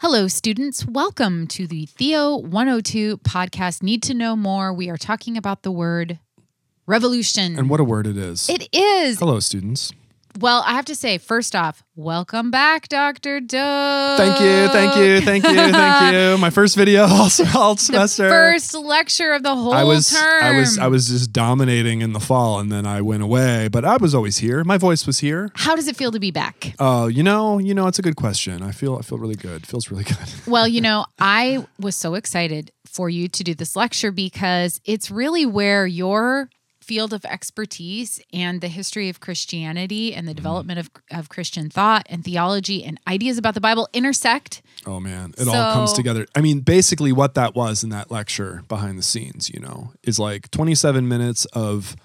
Hello, students. Welcome to the Theo 102 podcast. Need to know more? We are talking about the word revolution. And what a word it is. it is. Hello, students. Well, I have to say, first off, welcome back, Dr. Doe. Thank you, thank you, thank you, thank you. My first video all, all The semester. first lecture of the whole I was term. I was I was just dominating in the fall and then I went away, but I was always here. My voice was here. How does it feel to be back? Oh, you know, you know, it's a good question. I feel I feel really good. feels really good. Well, you know, I was so excited for you to do this lecture because it's really where your field of expertise and the history of Christianity and the development of, of Christian thought and theology and ideas about the Bible intersect. Oh man, it all comes together. I mean, basically what that was in that lecture behind the scenes, you know, is like 27 minutes of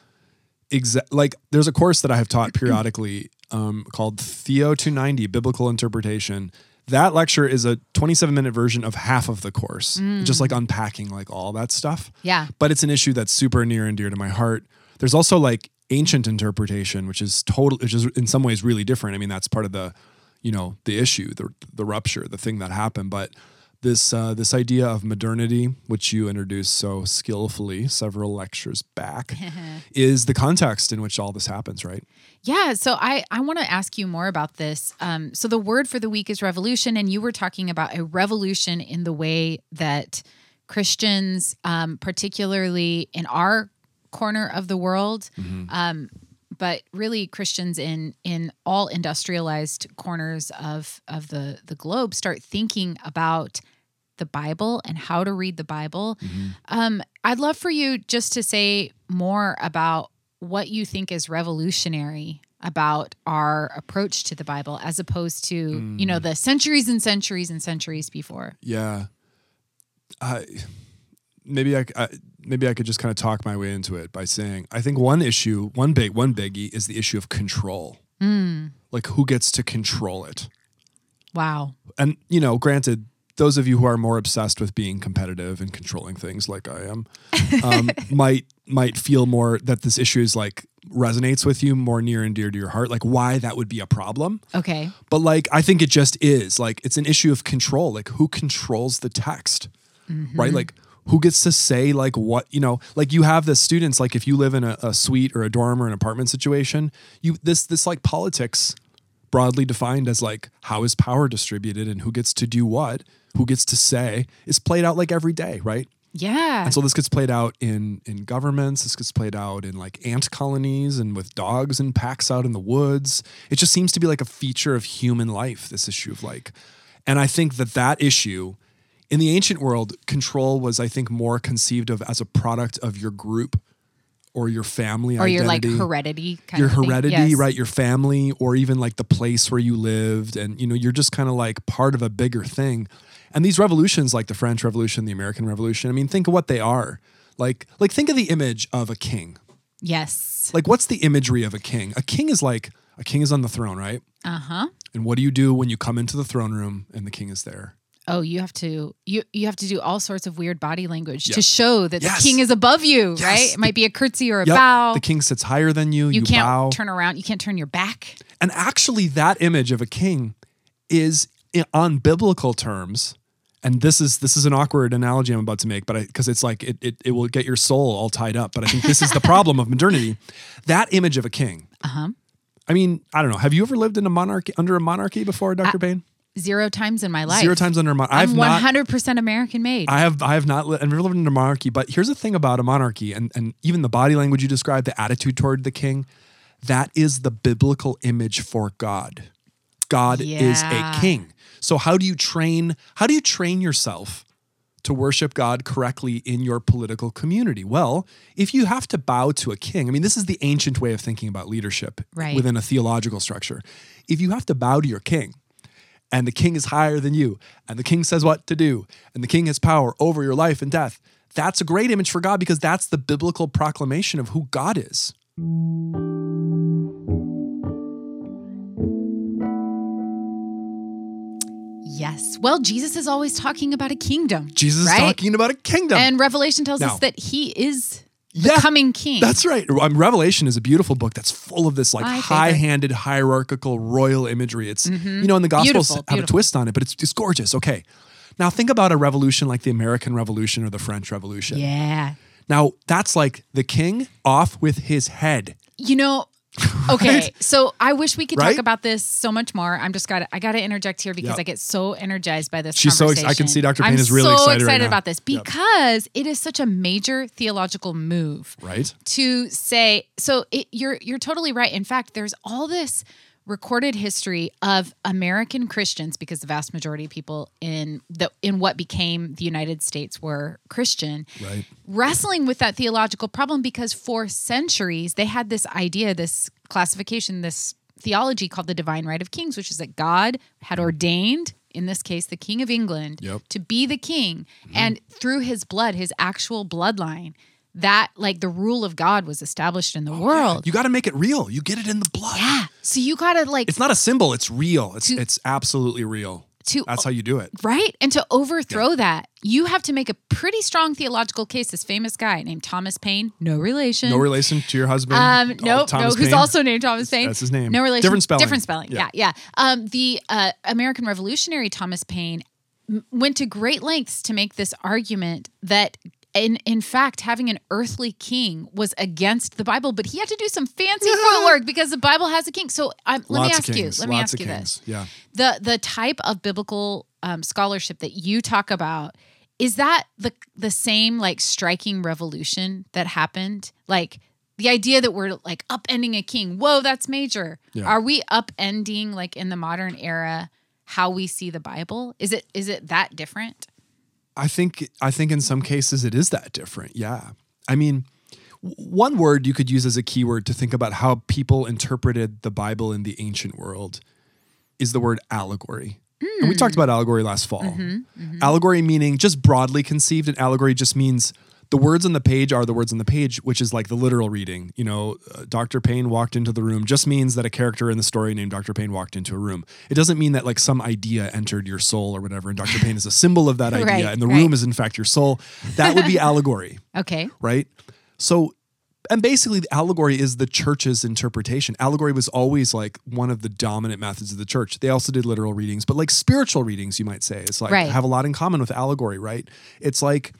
exact like there's a course that I have taught periodically um, called Theo 290 Biblical Interpretation. That lecture is a 27 minute version of half of the course, mm. just like unpacking like all that stuff. Yeah. But it's an issue that's super near and dear to my heart. There's also like ancient interpretation, which is total, which is in some ways really different. I mean, that's part of the, you know, the issue, the the rupture, the thing that happened. But this uh, this idea of modernity, which you introduced so skillfully several lectures back, is the context in which all this happens, right? Yeah, so I, I want to ask you more about this. Um, so the word for the week is revolution, and you were talking about a revolution in the way that Christians, um, particularly in our corner of the world, um, but really Christians in in all industrialized corners of of the the globe, start thinking about the Bible and how to read the Bible. Mm-hmm. Um, I'd love for you just to say more about what you think is revolutionary about our approach to the Bible as opposed to, you know, mm. the centuries and centuries and centuries before. Yeah. I maybe I, I maybe I could just kind of talk my way into it by saying I think one issue, one big one biggie is the issue of control. Mm. Like who gets to control it? Wow. And you know, granted, those of you who are more obsessed with being competitive and controlling things like I am, um, might might feel more that this issue is like resonates with you more near and dear to your heart. Like why that would be a problem. Okay. But like I think it just is. Like it's an issue of control. Like who controls the text? Right? Like who gets to say like what, you know, like you have the students, like if you live in a, a suite or a dorm or an apartment situation, you this this like politics broadly defined as like how is power distributed and who gets to do what, who gets to say, is played out like every day, right? Yeah. And so this gets played out in in governments. This gets played out in like ant colonies and with dogs and packs out in the woods. It just seems to be like a feature of human life. This issue of like, and I think that that issue in the ancient world, control was I think more conceived of as a product of your group or your family or your like heredity kind your of thing. heredity, Yes. right? Your family, or even like the place where you lived, and you know, you're just kind of like part of a bigger thing. And these revolutions, like the French Revolution, the American Revolution, I mean, think of what they are. Like, like think of the image of a king. Yes. Like, what's the imagery of a king? A king is like a king is on the throne, right? Uh-huh. And what do you do when you come into the throne room and the king is there? Oh, you have to you you have to do all sorts of weird body language Yeah. to show that Yes. the king is above you, Yes. right? It might be a curtsy or a Yep, bow. the king sits higher than you. you You, can't bow. turn around. You can't turn your back. And actually, that image of a king is on biblical terms. And this is this is an awkward analogy I'm about to make, but because it's like it, it it will get your soul all tied up. But I think this is the problem of modernity. That image of a king. Uh-huh. I mean, I don't know. Have you ever lived in a monarchy under a monarchy before, Dr. Payne? Zero times in my life. Zero times under a monarchy. I'm 100% American made. I have I have not li- I've never lived in a monarchy, but here's the thing about a monarchy and and even the body language you described, the attitude toward the king, that is the biblical image for God. God is a king. So how do you train how do you train yourself to worship God correctly in your political community? Well, if you have to bow to a king, I mean this is the ancient way of thinking about leadership Right. within a theological structure. If you have to bow to your king, and the king is higher than you, and the king says what to do, and the king has power over your life and death. That's a great image for God because that's the biblical proclamation of who God is. Yes. Well, Jesus is always talking about a kingdom. Jesus right? is talking about a kingdom. And Revelation tells us that he is the Yeah, coming king. That's right. Um, Revelation is a beautiful book that's full of this like My high-handed, hierarchical, royal imagery. It's you know, and the Gospels Beautiful, have a twist on it, but it's it's gorgeous. Okay, now think about a revolution like the American Revolution or the French Revolution. yeah. Now that's like the king off with his head. You know, okay. Right? So I wish we could Right? talk about this so much more. I'm just got I got to interject here because Yep. I get so energized by this. She's so ex- I can see Dr. Payne I'm is really so excited right excited now. about this Yep. because it is such a major theological move Right? to say. So it, you're you're totally right. In fact, there's all this recorded history of American Christians because the vast majority of people in the in what became the United States were Christian Right. wrestling with that theological problem because for centuries they had this idea, this classification, this theology called the divine right of kings, which is that God had ordained, in this case, the King of England, Yep. to be the king. Mm-hmm. And through his blood, his actual bloodline, that like the rule of God was established in the world. You got to make it real. You get it in the blood. yeah. So you gotta like It's not a symbol. It's real. It's To- it's absolutely real. to That's how you do it. right? And to overthrow that, you have to make a pretty strong theological case. This famous guy named Thomas Paine, no relation. No relation to your husband. Um, Oh, no, no, who's Paine. also named Thomas Paine. That's his name. No relation. Different spelling. Different spelling. Yeah, Yeah. yeah. Um, the uh, American Revolutionary Thomas Paine went to great lengths to make this argument that. In, in fact, having an earthly king was against the Bible, but he had to do some fancy footwork because the Bible has a king. So um, let me ask you. Let me ask you kings. this: Yeah. the the type of biblical um, scholarship that you talk about is that the the same like striking revolution that happened like the idea that we're like upending a king whoa that's major Yeah. are we upending like in the modern era how we see the bible is it is it that different I think I think in some cases it is that different. Yeah. I mean, one word you could use as a keyword to think about how people interpreted the Bible in the ancient world is the word allegory. And we talked hmm. about allegory last fall. Mm-hmm, mm-hmm. Allegory meaning just broadly conceived, and allegory just means the words on the page are the words on the page, which is like the literal reading. You know, uh, Dr. Payne walked into the room just means that a character in the story named Dr. Payne walked into a room. It doesn't mean that like some idea entered your soul or whatever, and Dr. Payne is a symbol of that idea, Right, and the right. room is in fact your soul. That would be allegory okay right? So, and basically, the allegory is the church's interpretation. Allegory was always like one of the dominant methods of the church. They also did literal readings, but like spiritual readings, you might say, it's like Right. have a lot in common with allegory, right? It's like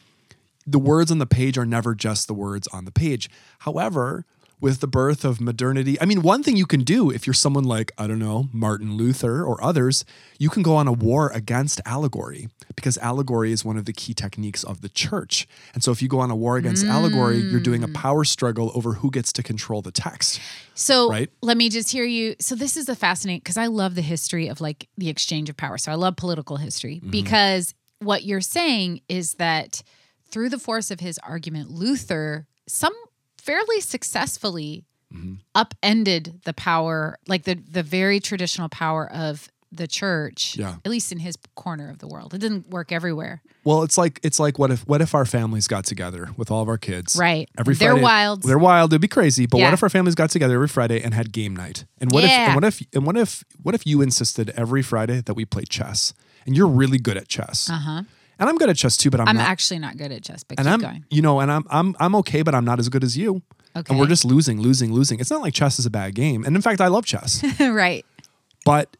the words on the page are never just the words on the page. However, with the birth of modernity, I mean, one thing you can do if you're someone like, I don't know, Martin Luther or others, you can go on a war against allegory because allegory is one of the key techniques of the church. And so if you go on a war against allegory, you're doing a power struggle over who gets to control the text. So Right? let me just hear you. So this is a fascinating because I love the history of like the exchange of power. So I love political history Mm-hmm. because what you're saying is that through the force of his argument, Luther some fairly successfully Mm-hmm. upended the power, like the the very traditional power of the church. Yeah. At least in his corner of the world. It didn't work everywhere. Well, it's like it's like what if what if our families got together with all of our kids? Right. Every friday, They're wild. They're wild. It'd be crazy. But Yeah. what if our families got together every Friday and had game night? And what if and what if and what if what if you insisted every Friday that we play chess? And you're really good at chess. Uh-huh. And I'm good at chess too, but I'm, I'm not. actually not good at chess, but and keep I'm going. you know, and I'm I'm I'm okay, but I'm not as good as you. Okay. And we're just losing, losing, losing. It's not like chess is a bad game. And in fact, I love chess. right. But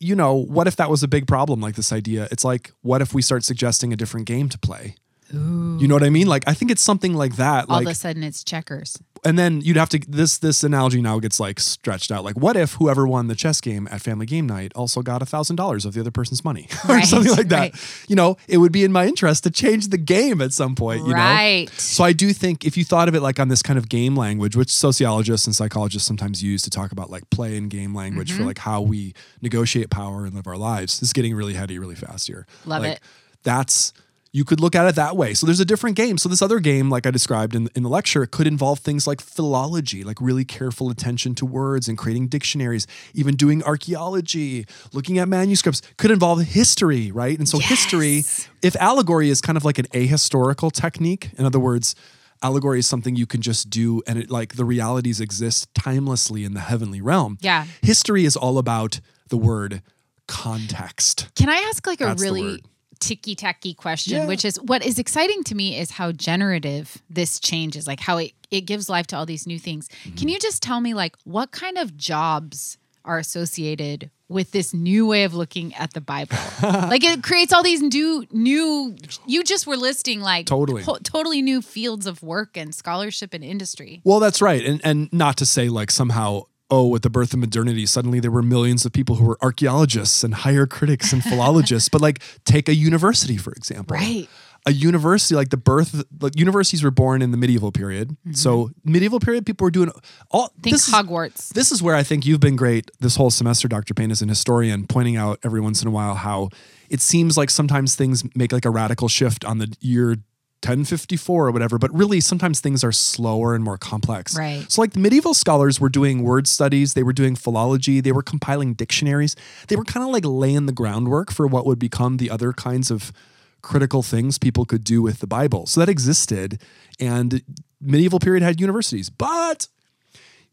you know, what if that was a big problem like this idea? It's like what if we start suggesting a different game to play? You know what I mean? Like I think it's something like that. All like of a sudden it's checkers. And then you'd have to this this analogy now gets like stretched out. Like what if whoever won the chess game at family game night also got a thousand dollars of the other person's money or Right, something like that? right. You know, it would be in my interest to change the game at some point. You know. So I do think if you thought of it like on this kind of game language, which sociologists and psychologists sometimes use to talk about like play and game language Mm-hmm. for like how we negotiate power and live our lives, this is getting really heady really fast here. Love like, it. That's you could look at it that way. So there's a different game. So this other game, like I described in, in the lecture, it could involve things like philology, like really careful attention to words and creating dictionaries, even doing archaeology, looking at manuscripts, could involve history, right? And so history, if allegory is kind of like an ahistorical technique, in other words, allegory is something you can just do and it like the realities exist timelessly in the heavenly realm. Yeah. History is all about the word context. Can I ask like a That's the really. Ticky tacky question, Yeah. which is what is exciting to me is how generative this change is, like how it, it gives life to all these new things. Mm-hmm. Can you just tell me, like, what kind of jobs are associated with this new way of looking at the Bible? like, it creates all these new, new, you just were listing like Totally. to- totally new fields of work and scholarship and industry. Well, that's right. And and not to say like somehow, oh, with the birth of modernity, suddenly there were millions of people who were archaeologists and higher critics and philologists. but like take a university, for example. Right. A university, like the birth, like universities were born in the medieval period. So medieval period, people were doing all. Mm-hmm. Think this is- Hogwarts. this is where I think you've been great this whole semester, Dr. Payne, as an historian, pointing out every once in a while how it seems like sometimes things make like a radical shift on the year 1054 or whatever, but really sometimes things are slower and more complex. Right. So, like the medieval scholars were doing word studies, they were doing philology, they were compiling dictionaries, they were kind of like laying the groundwork for what would become the other kinds of critical things people could do with the Bible. So that existed, and medieval period had universities, but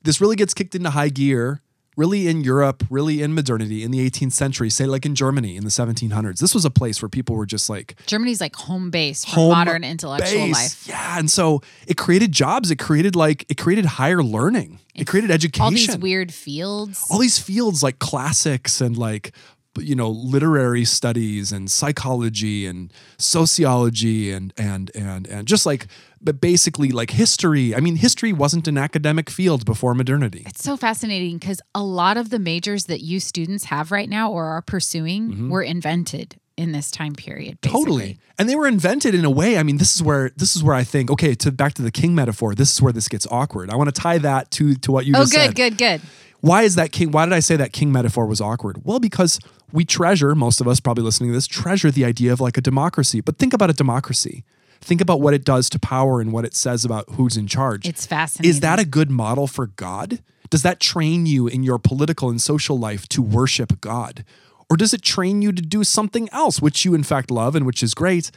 this really gets kicked into high gear really in Europe, really in modernity in the 18th century, say like in Germany in the 1700s. This was a place where people were just like Germany's like home base for home modern intellectual base. life. Yeah, and so it created jobs, it created like it created higher learning. It created education. All these weird fields. all these fields like classics and like you know literary studies and psychology and sociology and and and and just like but basically like history. I mean history wasn't an academic field before modernity. It's so fascinating because a lot of the majors that you students have right now or are pursuing were invented in this time period. Basically. Mm-hmm. Totally. And they were invented in a way. I mean, this is where this is where I think, okay, to back to the king metaphor, this is where this gets awkward. I want to tie that to to what you Oh, good, said. good, good. Why is that king? Why did I say that king metaphor was awkward? Well, because we treasure, most of us probably listening to this, treasure the idea of like a democracy. But think about a democracy. Think about what it does to power and what it says about who's in charge. It's fascinating. Is that a good model for God? Does that train you in your political and social life to worship God? Or does it train you to do something else, which you in fact love and which is great?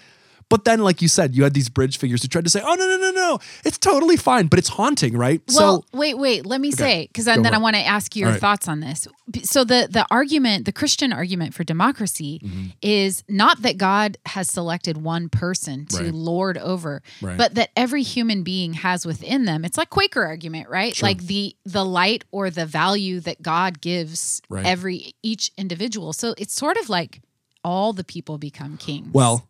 But then, like you said, you had these bridge figures who tried to say, oh, no, no, no, no, it's totally fine, but it's haunting, right? Well, wait, wait. Let me say because then, then I want to ask you your right. thoughts on this. So the the argument, the Christian argument for democracy, Mm-hmm. is not that God has selected one person to Right. lord over, Right. but that every human being has within them. It's like Quaker argument, right? Like the the light or the value that God gives every each individual. So it's sort of like all the people become kings. Well,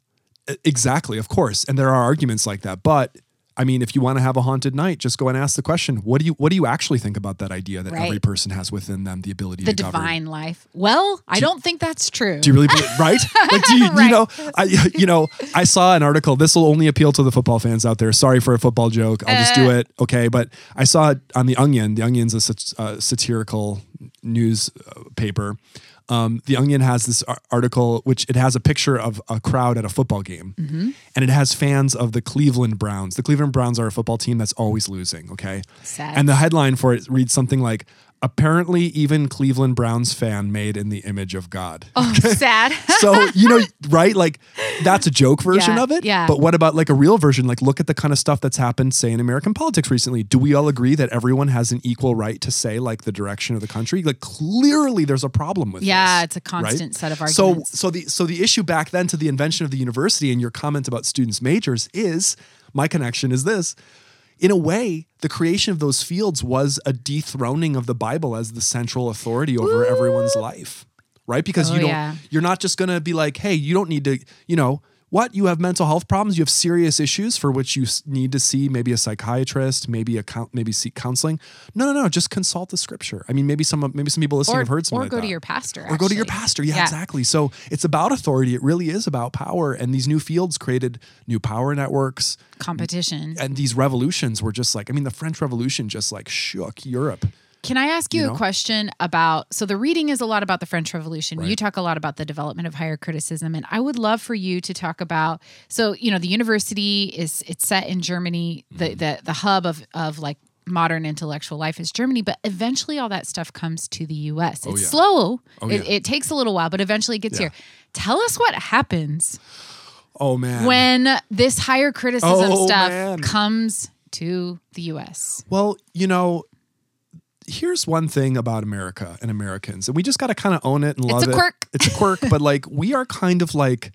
exactly, of course, and there are arguments like that. But I mean, if you want to have a haunted night, just go and ask the question: What do you What do you actually think about that idea that Right. every person has within them the ability the to govern? divine life. Well, I don't think that's true. Do you really believe, right? Like, do you, you know, I, you know, I saw an article. This will only appeal to the football fans out there. Sorry for a football joke. I'll just do Uh. it. Okay. But I saw it on the Onion. The Onion's a sat- uh, satirical news uh, paper. Um, the Onion has this article, which it has a picture of a crowd at a football game, Mm-hmm. and it has fans of the Cleveland Browns. The Cleveland Browns are a football team that's always losing. Okay, Sad. and the headline for it reads something like, "Apparently, even Cleveland Browns fan made in the image of God." Oh, sad. so you know right like that's a joke version Yeah, of it yeah. but what about like a real version like look at the kind of stuff that's happened say in american politics recently do we all agree that everyone has an equal right to say like the direction of the country like clearly there's a problem with Yeah, this, it's a right? constant set of arguments. so so the so the issue back then to the invention of the university and your comment about students majors is my connection is this in a way, the creation of those fields was a dethroning of the Bible as the central authority over everyone's life. Right? Because Oh, you don't yeah. you're not just going to be like, "Hey, you don't need to, you know, what? You have mental health problems, you have serious issues for which you need to see maybe a psychiatrist, maybe a maybe seek counseling." No, no, no, just consult the scripture. I mean, maybe some maybe some people listening or have heard something or like go that to your pastor. or go to your actually. pastor. Yeah, exactly. So it's about authority. It really is about power. And these new fields created new power networks. Competition. And these revolutions were just like, I mean, the French Revolution just like shook Europe. Can I ask you, You a question about? So the reading is a lot about the French Revolution. You talk a lot about the development of higher criticism, and I would love for you to talk about. So you know, the university is it's set in Germany. Mm-hmm. The the the hub of of like modern intellectual life is Germany, but eventually all that stuff comes to the U.S. It's Oh, yeah. slow. Oh, it, yeah. it takes a little while, but eventually it gets Yeah. here. Tell us what happens Oh man. when this higher criticism Oh, stuff man. comes to the U.S. well, you know, here's one thing about America and Americans, and we just got to kind of own it and love it. It's a it. quirk. It's a quirk, but like we are kind of like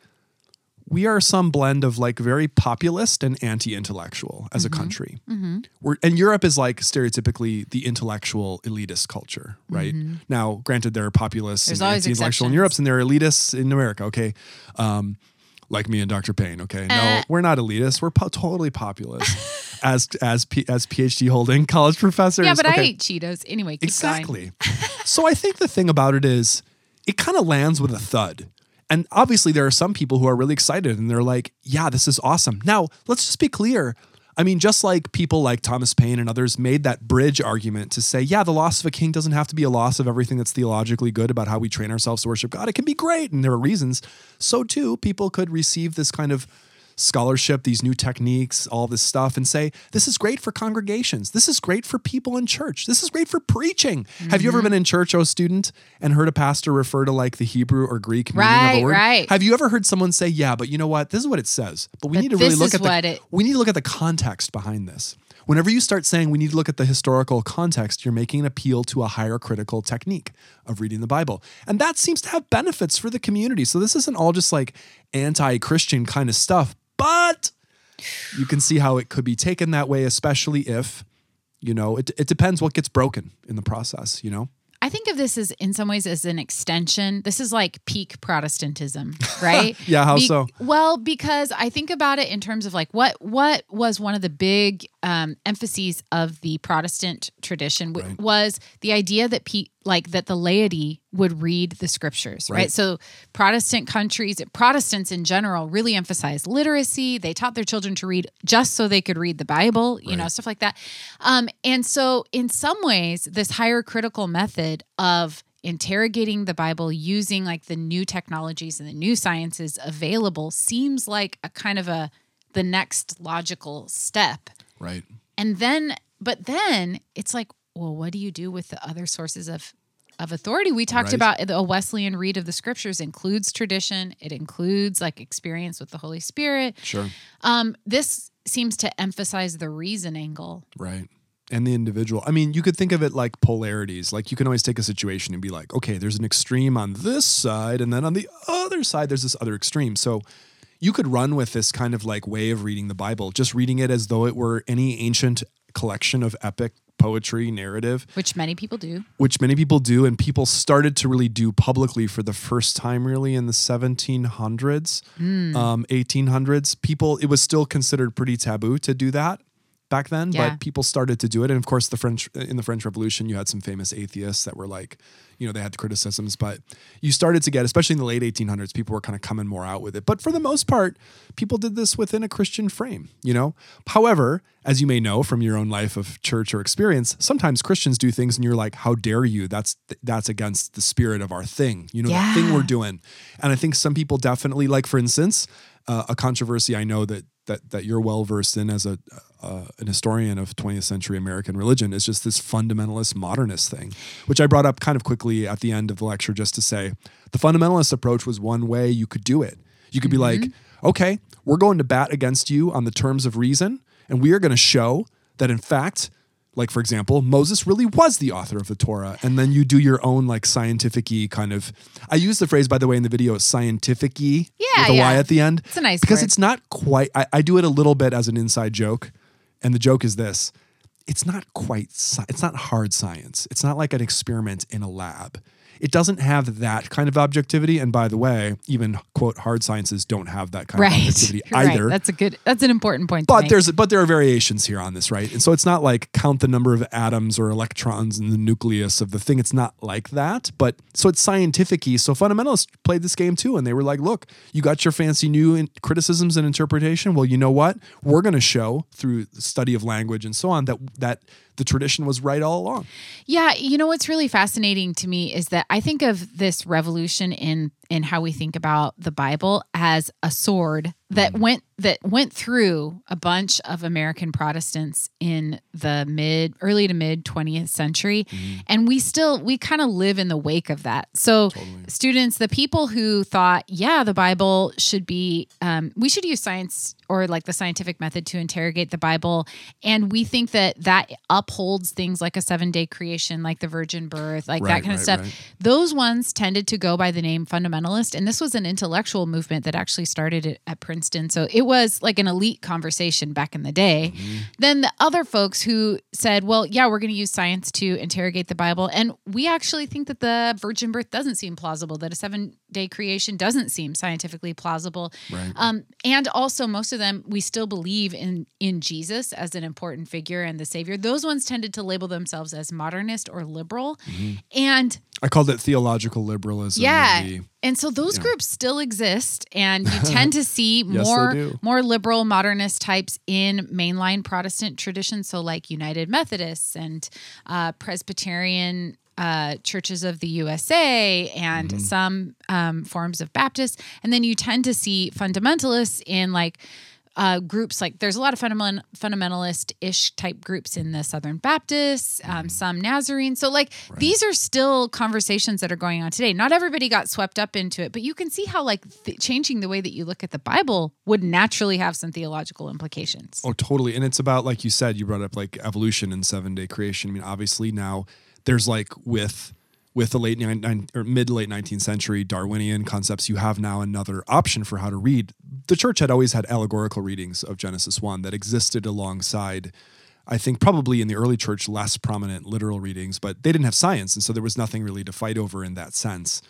we are some blend of like very populist and anti-intellectual as Mm-hmm. a country. We're, and Europe is like stereotypically the intellectual elitist culture, right? Now, granted, there are populists Mm-hmm. There's and anti-intellectual in. Europe, and there are elitists in America. Okay, um, like me and Dr. Payne. Okay, no, Uh. we're not elitist. We're po- totally populist as as P- as PhD holding college professors. Yeah, but I Okay. ate Cheetos anyway. Exactly. so I think the thing about it is it kind of lands with a thud. And obviously there are some people who are really excited and they're like, yeah, this is awesome. Now, let's just be clear. I mean, just like people like Thomas Paine and others made that bridge argument to say, yeah, the loss of a king doesn't have to be a loss of everything that's theologically good about how we train ourselves to worship God. It can be great, and there are reasons. So, too, people could receive this kind of scholarship, these new techniques, all this stuff, and say, this is great for congregations. This is great for people in church. This is great for preaching. Have you ever been mm-hmm. in church, oh student, and heard a pastor refer to like the Hebrew or Greek meaning of Right, a word? right. Have you ever heard someone say, yeah, but you know what? This is what it says. But we But need to really look at the it- we need to look at the context behind this. Whenever you start saying we need to look at the historical context, you're making an appeal to a higher critical technique of reading the Bible. And that seems to have benefits for the community. So this isn't all just like anti-Christian kind of stuff, but you can see how it could be taken that way, especially if, you know, it, it depends what gets broken in the process, you know? I think of this as in some ways as an extension. This is like peak Protestantism, right? Yeah, how so? Well, because I think about it in terms of like what what was one of the big um, emphases of the Protestant tradition w- Right. was the idea that pe- like that the laity would read the scriptures, right? Right. So Protestant countries, Protestants in general, really emphasized literacy. They taught their children to read just so they could read the Bible, you know, stuff like that. Um, and so, in some ways, this higher critical method of interrogating the Bible using like the new technologies and the new sciences available seems like a kind of a the next logical step. Right. And then, but then it's like, well, what do you do with the other sources of of authority? We talked Right. about a Wesleyan read of the scriptures includes tradition. It includes like experience with the Holy Spirit. Sure. Um, this seems to emphasize the reason angle. Right. And the individual. I mean, you could think of it like polarities. Like you can always take a situation and be like, okay, there's an extreme on this side, and then on the other side, there's this other extreme. So you could run with this kind of like way of reading the Bible, just reading it as though it were any ancient collection of epic poetry, narrative, which many people do. which many people do. And people started to really do publicly for the first time, really, in the 1700s, Hmm. um, 1800s. People, it was still considered pretty taboo to do that back then, Yeah. but people started to do it. And of course, the French in the French Revolution, you had some famous atheists that were like, you know, they had criticisms, but you started to get, especially in the late 1800s, people were kind of coming more out with it. But for the most part, people did this within a Christian frame, you know. However, as you may know from your own life of church or experience, sometimes Christians do things and you're like, "How dare you? That's that's against the spirit of our thing, you know, the thing we're doing." And I think some people definitely, like for instance, uh, a controversy I know that that that you're well versed in as a uh, an historian of 20th century American religion is just this fundamentalist modernist thing, which I brought up kind of quickly at the end of the lecture just to say the fundamentalist approach was one way you could do it. You could be like, okay, we're going to bat against you on the terms of reason, and we are going to show that in fact. Like for example, Moses really was the author of the Torah, and then you do your own like scientific-y kind of. I use the phrase, by the way, in the video, scientific-y Yeah, with a Y yeah. at the end. It's a nice because word. it's not quite. I, I do it a little bit as an inside joke, and the joke is this: it's not quite. It's not hard science. It's not like an experiment in a lab. It doesn't have that kind of objectivity. And by the way, even quote hard sciences don't have that kind of Right. objectivity Right. either. That's a good that's an important point to But make. there's but there are variations here on this, right? And so it's not like count the number of atoms or electrons in the nucleus of the thing. It's not like that. But so it's scientific So fundamentalists played this game too, and they were like, "Look, you got your fancy new in- criticisms and interpretation. Well, you know what? We're going to show through the study of language and so on that that the tradition was right all along." Yeah, you know what's really fascinating to me is that I think of this revolution in in how we think about the Bible as a sword that Mm-hmm. went that went through a bunch of American Protestants in the mid early to mid 20th century Mm-hmm. and we still we kind of live in the wake of that. So students, the people who thought, yeah, the Bible should be um, we should use science or like the scientific method to interrogate the Bible and we think that that upholds things like a 7-day creation like the virgin birth, like that Right, kind of stuff. right. Those ones tended to go by the name fundamentalists fundamentalist, and this was an intellectual movement that actually started at, at Princeton. So it was like an elite conversation back in the day. Mm-hmm. Then the other folks who said, well, yeah, we're going to use science to interrogate the Bible. And we actually think that the virgin birth doesn't seem plausible, that a seven day creation doesn't seem scientifically plausible. Right. Um, and also, most of them, we still believe in, in Jesus as an important figure and the Savior. Those ones tended to label themselves as modernist or liberal. Mm-hmm. And I called it theological liberalism. yeah. And so those groups still exist and you tend to see Yes, more more liberal modernist types in mainline Protestant traditions so like United Methodists and uh, Presbyterian uh, churches of the USA and Mm-hmm. some um, forms of Baptists and then you tend to see fundamentalists in like uh, groups like there's a lot of fundament, fundamentalist ish type groups in the Southern Baptists, um, some Nazarene. So, like, these are still conversations that are going on today. Not everybody got swept up into it, but you can see how, like, th- changing the way that you look at the Bible would naturally have some theological implications. Oh, totally. And it's about, like you said, you brought up like evolution and seven day creation. I mean, obviously now there's like with with the late nine, nine or mid late 19th century Darwinian concepts, you have now another option for how to read. The church had always had allegorical readings of Genesis 1 that existed alongside, I think, probably in the early church, less prominent literal readings, but they didn't have science. And so there was nothing really to fight over in that sense.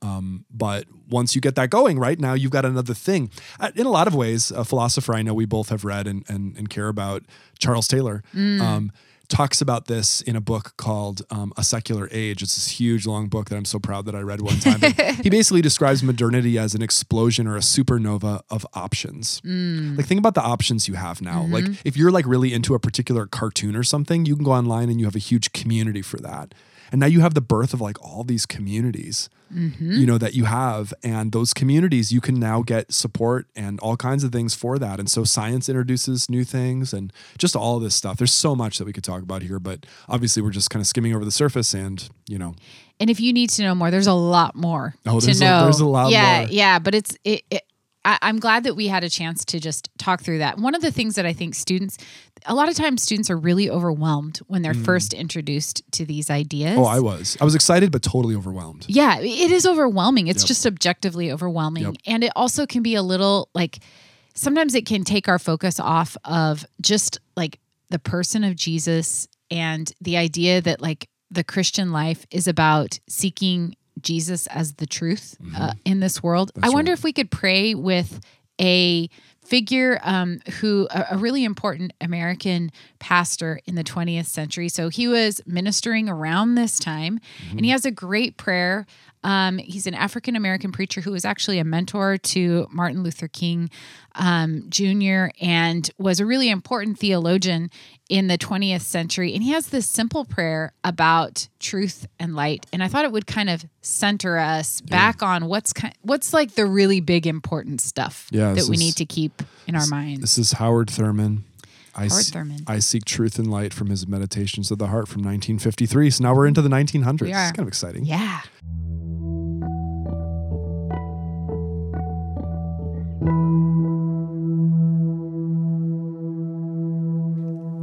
Um, but once you get that going, right now you've got another thing. Uh, In a lot of ways, a philosopher I know we both have read and and, and care about, Charles Taylor, um, talks about this in a book called um, A Secular Age. It's this huge long book that I'm so proud that I read one time. He basically describes modernity as an explosion or a supernova of options. Like think about the options you have now. Like if you're like really into a particular cartoon or something, you can go online and you have a huge community for that. And now you have the birth of like all these communities, mm-hmm. you know, that you have. And those communities, you can now get support and all kinds of things for that. And so science introduces new things and just all of this stuff. There's so much that we could talk about here, but obviously we're just kind of skimming over the surface and, you know, And if you need to know more, there's a lot more Oh, to a- know. there's a lot yeah, more. Yeah, but it's it, it I, I'm glad that we had a chance to just talk through that. One of the things that I think students, a lot of times, students are really overwhelmed when they're first introduced to these ideas. Mm. oh, I was. I was excited, but totally overwhelmed. Yeah, it is overwhelming. It's Yep. just objectively overwhelming. Yep. And it also can be a little like sometimes it can take our focus off of just like the person of Jesus and the idea that like the Christian life is about seeking Jesus as the truth uh, in this world. I wonder right. if we could pray with a figure um, who a, a really important American pastor in the 20th century. So he was ministering around this time, and he has a great prayer. Um, he's an African American preacher who was actually a mentor to Martin Luther King um, Jr. and was a really important theologian in the 20th century. And he has this simple prayer about truth and light. And I thought it would kind of center us back on what's kind, what's like the really big important stuff Yeah, that we is- need to keep in our minds. This is Howard Thurman. I, Howard se- Thurman. I seek truth and light from his Meditations of the Heart from 1953. So now we're into the 1900s. We. It's kind of exciting. Yeah.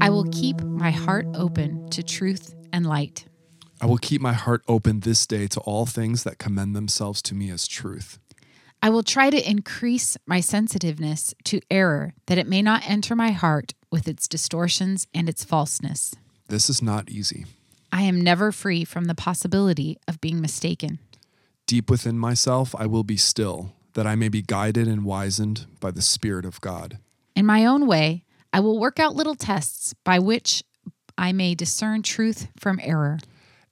I will keep my heart open to truth and light. I will keep my heart open this day to all things that commend themselves to me as truth. I will try to increase my sensitiveness to error that it may not enter my heart with its distortions and its falseness. This is not easy. I am never free from the possibility of being mistaken. Deep within myself, I will be still, that I may be guided and wizened by the Spirit of God. In my own way, I will work out little tests by which I may discern truth from error.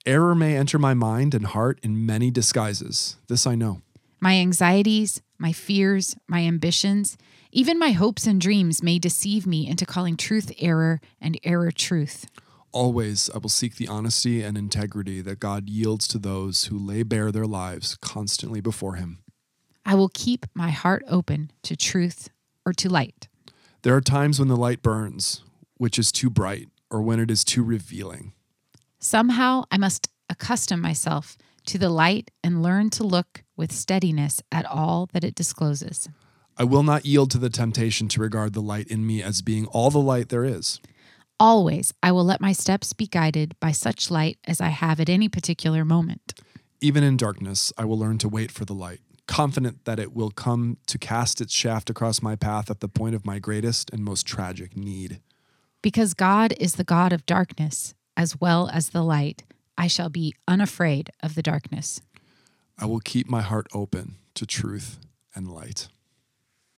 Error may enter my mind and heart in many disguises. This I know. My anxieties, my fears, my ambitions, even my hopes and dreams may deceive me into calling truth error and error truth. Always I will seek the honesty and integrity that God yields to those who lay bare their lives constantly before Him. I will keep my heart open to truth or to light. There are times when the light burns, which is too bright, or when it is too revealing. Somehow I must accustom myself to the light and learn to look with steadiness at all that it discloses. I will not yield to the temptation to regard the light in me as being all the light there is. Always I will let my steps be guided by such light as I have at any particular moment. Even in darkness, I will learn to wait for the light, confident that it will come to cast its shaft across my path at the point of my greatest and most tragic need. Because God is the God of darkness as well as the light, I shall be unafraid of the darkness. I will keep my heart open to truth and light.